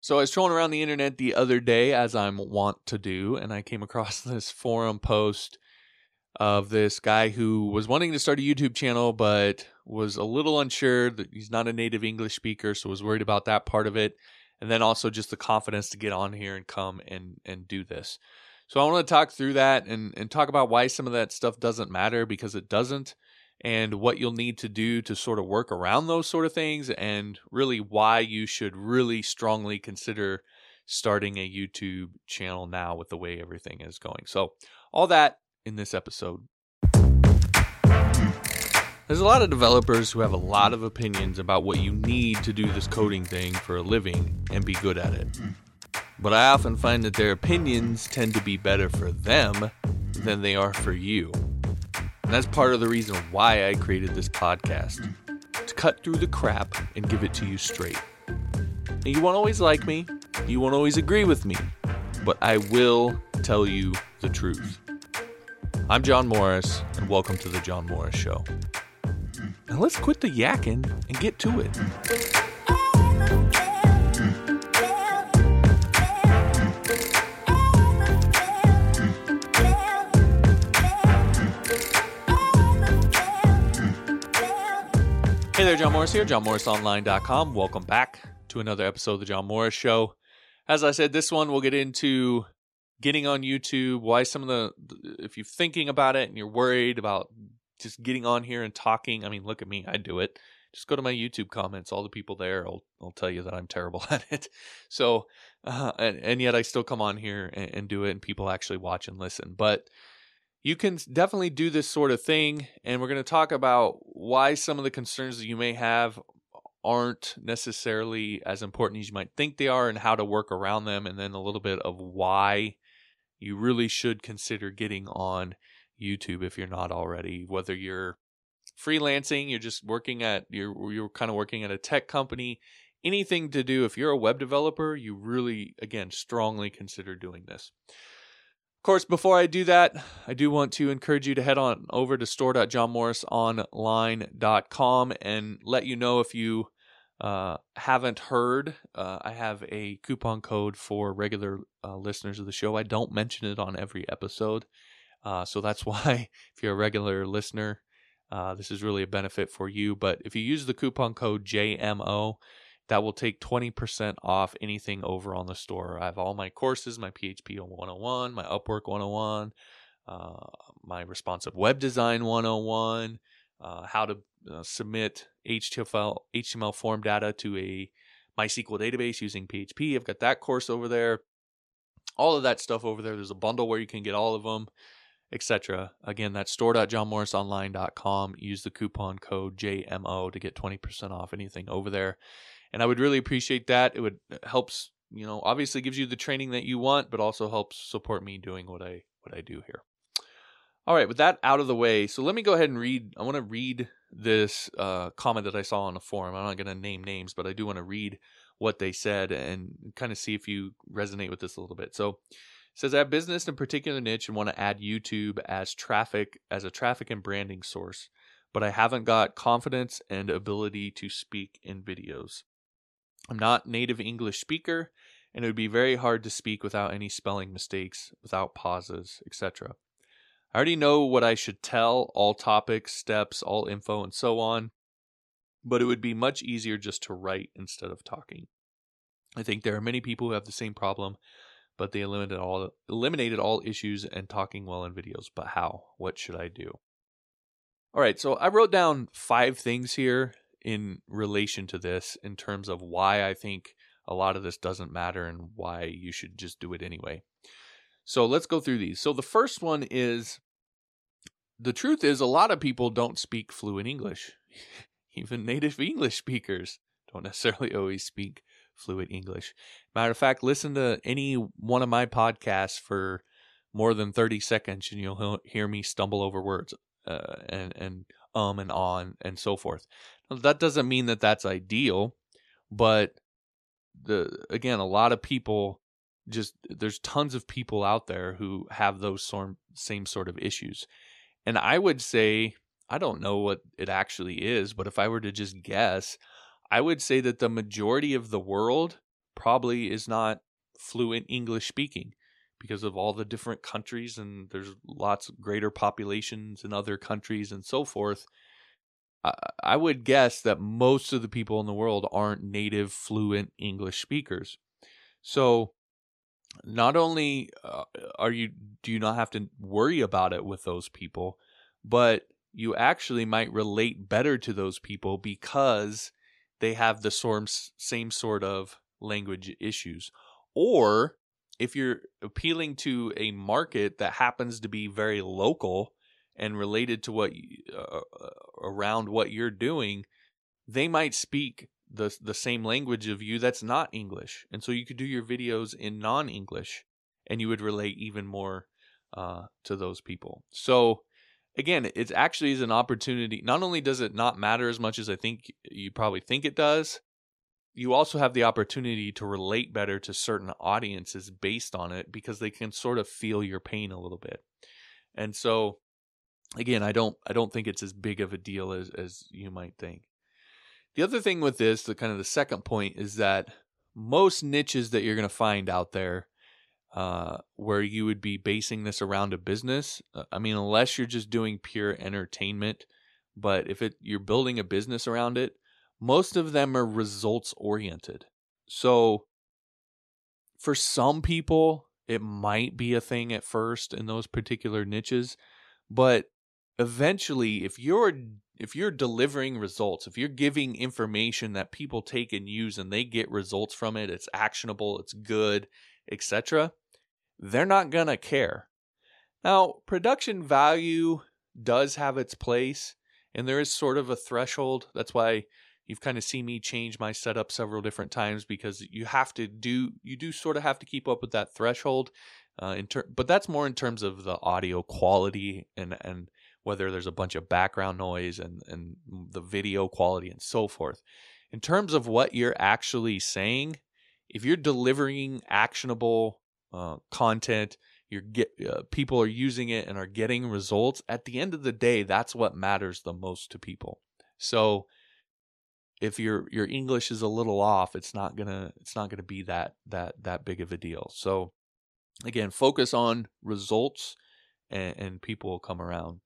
So I was trolling around the internet the other day, as I'm wont to do, and I came across this forum post of this guy who was wanting to start a YouTube channel, but was a little unsure that he's not a native English speaker, so was worried about that part of it, and then also just the confidence to get on here and come and and do this. So I want to talk through that and and talk about why some of that stuff doesn't matter because it doesn't, and what you'll need to do to sort of work around those sort of things, and really why you should really strongly consider starting a YouTube channel now with the way everything is going. So all that in this episode. There's a lot of developers who have a lot of opinions about what you need to do this coding thing for a living and be good at it. But I often find that their opinions tend to be better for them than they are for you. And that's part of the reason why I created this podcast to cut through the crap and give it to you straight. And you won't always like me, you won't always agree with me, but I will tell you the truth. I'm John Morris, and welcome to The John Morris Show. Now let's quit the yakking and get to it. There, John Morris here, johnmorrisonline.com. Welcome back to another episode of The John Morris Show. As I said, this one we'll get into getting on YouTube, why some of the, if you're thinking about it and you're worried about just getting on here and talking, I mean, look at me, I do it. Just go to my YouTube comments. All the people there will, will tell you that I'm terrible at it. So, uh, and, and yet I still come on here and, and do it, and people actually watch and listen. But you can definitely do this sort of thing. And we're going to talk about why some of the concerns that you may have aren't necessarily as important as you might think they are and how to work around them. And then a little bit of why you really should consider getting on YouTube if you're not already, whether you're freelancing, you're just working at you're you're kind of working at a tech company, anything to do if you're a web developer, you really again strongly consider doing this. Of course, before I do that, I do want to encourage you to head on over to store.johnmorrisonline.com and let you know if you uh, haven't heard, uh, I have a coupon code for regular uh, listeners of the show. I don't mention it on every episode. Uh, so that's why, if you're a regular listener, uh, this is really a benefit for you. But if you use the coupon code JMO, that will take 20% off anything over on the store. I have all my courses, my PHP 101, my Upwork 101, uh, my responsive web design 101, uh, how to uh, submit HTML, HTML form data to a MySQL database using PHP. I've got that course over there. All of that stuff over there. There's a bundle where you can get all of them etc. Again, that's store.johnmorrisonline.com. Use the coupon code JMO to get 20% off anything over there. And I would really appreciate that. It would uh, helps, you know, obviously gives you the training that you want, but also helps support me doing what I what I do here. All right, with that out of the way, so let me go ahead and read. I want to read this uh, comment that I saw on the forum. I'm not going to name names, but I do want to read what they said and kind of see if you resonate with this a little bit. So, says I have business in a particular niche and want to add YouTube as traffic as a traffic and branding source, but I haven't got confidence and ability to speak in videos. I'm not native English speaker and it would be very hard to speak without any spelling mistakes, without pauses, etc. I already know what I should tell, all topics, steps, all info and so on, but it would be much easier just to write instead of talking. I think there are many people who have the same problem but they eliminated all eliminated all issues and talking well in videos. But how? What should I do? All right, so I wrote down five things here in relation to this in terms of why I think a lot of this doesn't matter and why you should just do it anyway. So let's go through these. So the first one is the truth is a lot of people don't speak fluent English. Even native English speakers don't necessarily always speak fluent English. Matter of fact, listen to any one of my podcasts for more than 30 seconds and you'll hear me stumble over words uh, and, and um and on and so forth. That doesn't mean that that's ideal, but the again, a lot of people just there's tons of people out there who have those same sort of issues. And I would say I don't know what it actually is, but if I were to just guess, I would say that the majority of the world probably is not fluent English speaking because of all the different countries and there's lots greater populations in other countries and so forth. I, would guess that most of the people in the world aren't native fluent English speakers. So not only uh, are you do you not have to worry about it with those people, but you actually might relate better to those people because they have the same sort of language issues. Or if you're appealing to a market that happens to be very local and related to what uh, uh, around what you're doing, they might speak the the same language of you that's not English, and so you could do your videos in non-English, and you would relate even more uh, to those people. So again, it actually is an opportunity. Not only does it not matter as much as I think you probably think it does, you also have the opportunity to relate better to certain audiences based on it because they can sort of feel your pain a little bit. And so again, I don't I don't think it's as big of a deal as as you might think. The other thing with this, the kind of the second point is that most niches that you're going to find out there uh, where you would be basing this around a business. Uh, I mean, unless you're just doing pure entertainment, but if it you're building a business around it, most of them are results oriented. So for some people, it might be a thing at first in those particular niches, but eventually if you're if you're delivering results, if you're giving information that people take and use and they get results from it, it's actionable, it's good, etc., they're not going to care. Now, production value does have its place, and there is sort of a threshold. That's why you've kind of seen me change my setup several different times because you have to do you do sort of have to keep up with that threshold. Uh, in ter- but that's more in terms of the audio quality and and whether there's a bunch of background noise and and the video quality and so forth. In terms of what you're actually saying, if you're delivering actionable uh, content you're get uh, people are using it and are getting results at the end of the day that's what matters the most to people. So if your your english is a little off it's not gonna it's not gonna be that that that big of a deal. So again focus on results and, and people will come around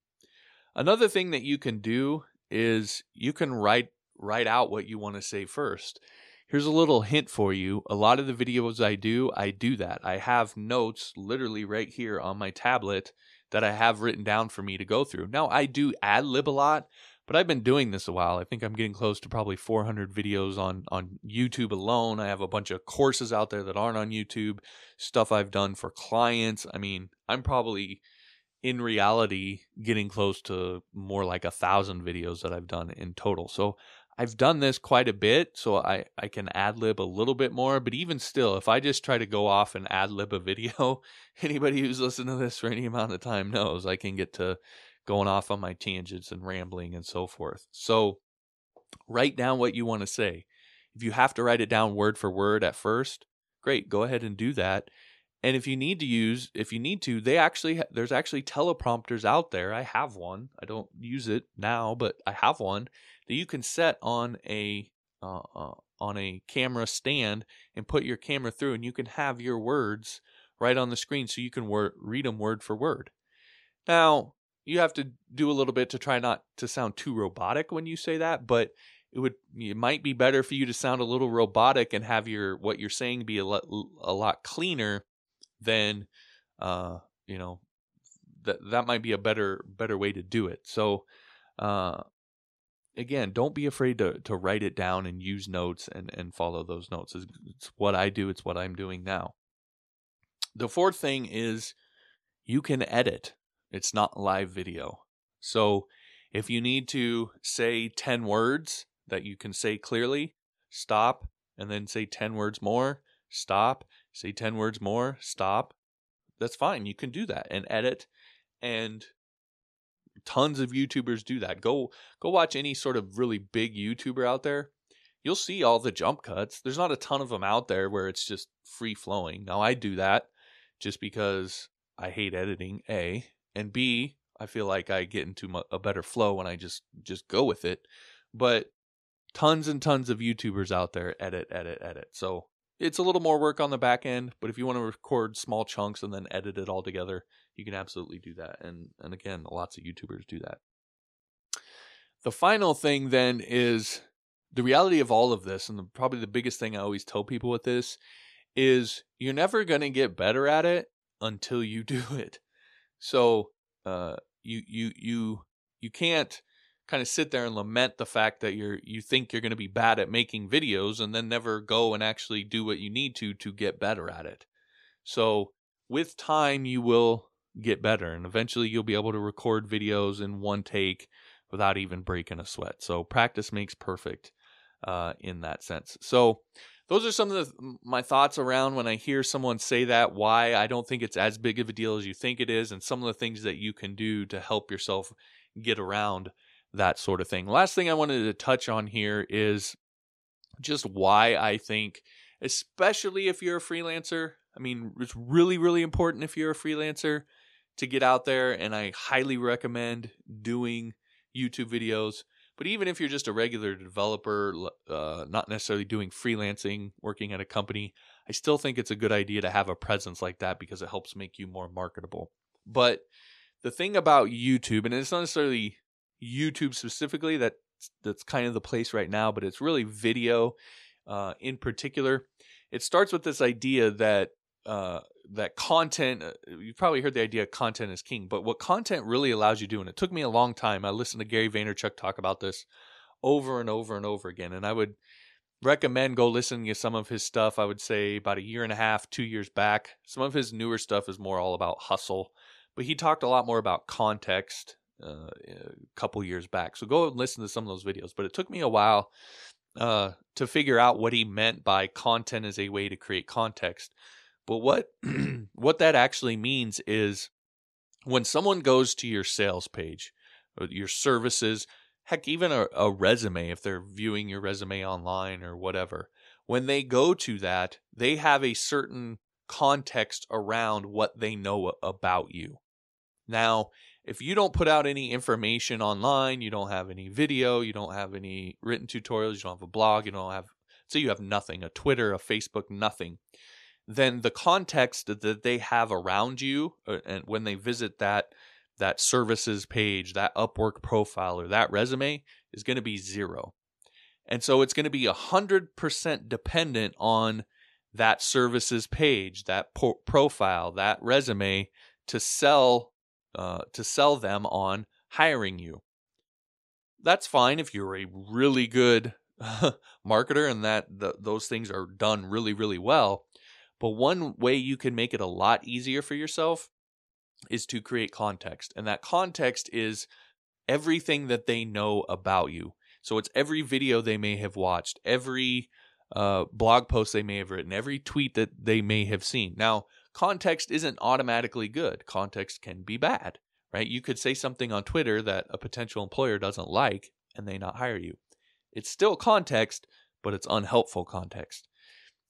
another thing that you can do is you can write write out what you want to say first Here's a little hint for you. A lot of the videos I do, I do that. I have notes literally right here on my tablet that I have written down for me to go through. Now, I do ad lib a lot, but I've been doing this a while. I think I'm getting close to probably 400 videos on on YouTube alone. I have a bunch of courses out there that aren't on YouTube, stuff I've done for clients. I mean, I'm probably in reality getting close to more like a thousand videos that I've done in total. So I've done this quite a bit, so I, I can ad lib a little bit more. But even still, if I just try to go off and ad lib a video, anybody who's listened to this for any amount of time knows I can get to going off on my tangents and rambling and so forth. So write down what you want to say. If you have to write it down word for word at first, great, go ahead and do that. And if you need to use, if you need to, they actually, there's actually teleprompters out there. I have one. I don't use it now, but I have one that you can set on a uh, uh, on a camera stand and put your camera through, and you can have your words right on the screen, so you can wor- read them word for word. Now you have to do a little bit to try not to sound too robotic when you say that, but it would it might be better for you to sound a little robotic and have your what you're saying be a lot a lot cleaner than uh you know that that might be a better better way to do it. So uh again, don't be afraid to to write it down and use notes and and follow those notes. It's, it's what I do. It's what I'm doing now. The fourth thing is you can edit. It's not live video. So if you need to say 10 words that you can say clearly, stop and then say 10 words more, stop, say 10 words more, stop. That's fine. You can do that and edit and tons of YouTubers do that. Go go watch any sort of really big YouTuber out there. You'll see all the jump cuts. There's not a ton of them out there where it's just free flowing. Now I do that just because I hate editing, A, and B, I feel like I get into a better flow when I just just go with it. But tons and tons of YouTubers out there edit, edit, edit. So it's a little more work on the back end, but if you want to record small chunks and then edit it all together, you can absolutely do that. And and again, lots of YouTubers do that. The final thing then is the reality of all of this, and the, probably the biggest thing I always tell people with this is you're never going to get better at it until you do it. So uh, you you you you can't kind of sit there and lament the fact that you're you think you're going to be bad at making videos and then never go and actually do what you need to to get better at it. So with time you will get better and eventually you'll be able to record videos in one take without even breaking a sweat. So practice makes perfect uh, in that sense. So those are some of the, my thoughts around when I hear someone say that, why I don't think it's as big of a deal as you think it is, and some of the things that you can do to help yourself get around that sort of thing. Last thing I wanted to touch on here is just why I think, especially if you're a freelancer, I mean, it's really, really important if you're a freelancer to get out there, and I highly recommend doing YouTube videos. But even if you're just a regular developer, uh, not necessarily doing freelancing, working at a company, I still think it's a good idea to have a presence like that because it helps make you more marketable. But the thing about YouTube, and it's not necessarily YouTube specifically that that's kind of the place right now, but it's really video uh, in particular. It starts with this idea that uh, that content. Uh, you've probably heard the idea content is king, but what content really allows you to do, and it took me a long time. I listened to Gary Vaynerchuk talk about this over and over and over again, and I would recommend go listening to some of his stuff. I would say about a year and a half, two years back. Some of his newer stuff is more all about hustle, but he talked a lot more about context uh, a couple years back. So go and listen to some of those videos. But it took me a while uh, to figure out what he meant by content as a way to create context. But what what that actually means is when someone goes to your sales page, your services, heck, even a, a resume, if they're viewing your resume online or whatever, when they go to that, they have a certain context around what they know about you. Now, if you don't put out any information online, you don't have any video, you don't have any written tutorials, you don't have a blog, you don't have, so you have nothing, a Twitter, a Facebook, nothing, then the context that they have around you uh, and when they visit that that services page, that Upwork profile or that resume is going to be zero. And so it's going to be 100% dependent on that services page, that po- profile, that resume to sell uh, to sell them on hiring you. That's fine if you're a really good marketer and that the, those things are done really really well. But one way you can make it a lot easier for yourself is to create context. And that context is everything that they know about you. So it's every video they may have watched, every uh, blog post they may have written, every tweet that they may have seen. Now, context isn't automatically good. Context can be bad, right? You could say something on Twitter that a potential employer doesn't like and they not hire you. It's still context, but it's unhelpful context.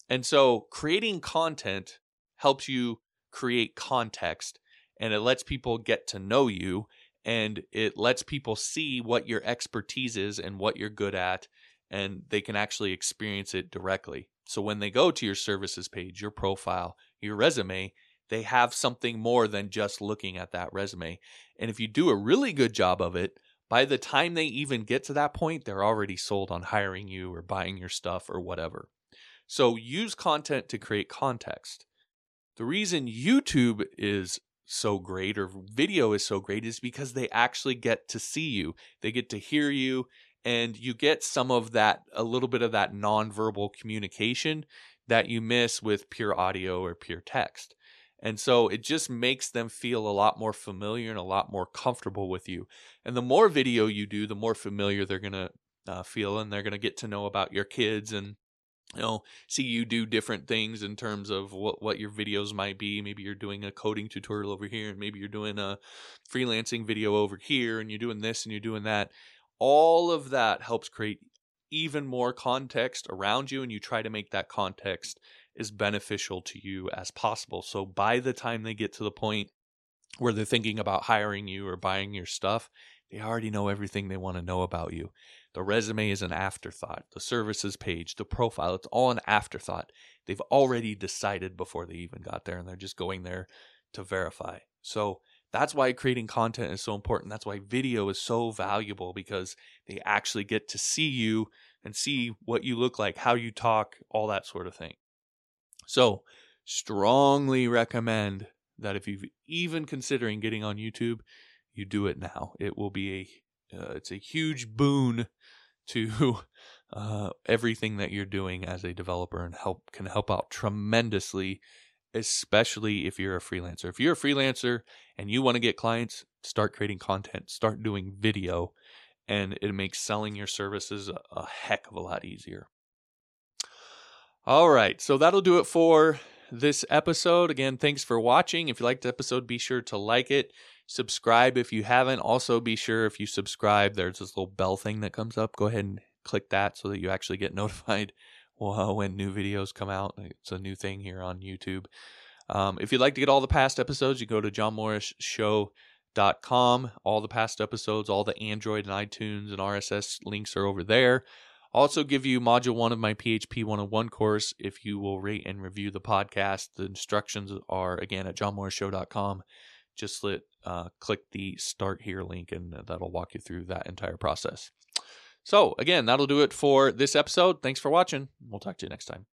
And so creating content helps you create context and it lets people get to know you and it lets people see what your expertise is and what you're good at and they can actually experience it directly. So when they go to your services page, your profile, your resume, they have something more than just looking at that resume. And if you do a really good job of it, by the time they even get to that point, they're already sold on hiring you or buying your stuff or whatever. So use content to create context. The reason YouTube is so great or video is so great is because they actually get to see you. They get to hear you and you get some of that a little bit of that nonverbal communication that you miss with pure audio or pure text. And so it just makes them feel a lot more familiar and a lot more comfortable with you. And the more video you do, the more familiar they're going to uh, feel and they're going to get to know about your kids and you know see you do different things in terms of what what your videos might be maybe you're doing a coding tutorial over here and maybe you're doing a freelancing video over here and you're doing this and you're doing that all of that helps create even more context around you and you try to make that context as beneficial to you as possible so by the time they get to the point where they're thinking about hiring you or buying your stuff they already know everything they want to know about you the resume is an afterthought. The services page, the profile, it's all an afterthought. they've already decided before they even got there and they're just going there to verify. So that's why creating content is so important. That's why video is so valuable because they actually get to see you and see what you look like, how you talk, all that sort of thing. So, strongly recommend that if you're even considering getting on YouTube, you do it now. It will be a uh, it's a huge boon to uh, everything that you're doing as a developer and help can help out tremendously especially if you're a freelancer. If you're a freelancer and you want to get clients, start creating content, start doing video, and it makes selling your services a heck of a lot easier. All right, so that'll do it for this episode. Again, thanks for watching. If you liked the episode, be sure to like it. Subscribe if you haven't. Also, be sure if you subscribe, there's this little bell thing that comes up. Go ahead and click that so that you actually get notified when new videos come out. It's a new thing here on YouTube. Um, if you'd like to get all the past episodes, you go to johnmorrisshow.com. All the past episodes, all the Android and iTunes and RSS links are over there. I'll also give you module one of my PHP 101 course if you will rate and review the podcast. The instructions are again at johnmorrisshow.com. Just let, uh, click the start here link and that'll walk you through that entire process. So, again, that'll do it for this episode. Thanks for watching. We'll talk to you next time.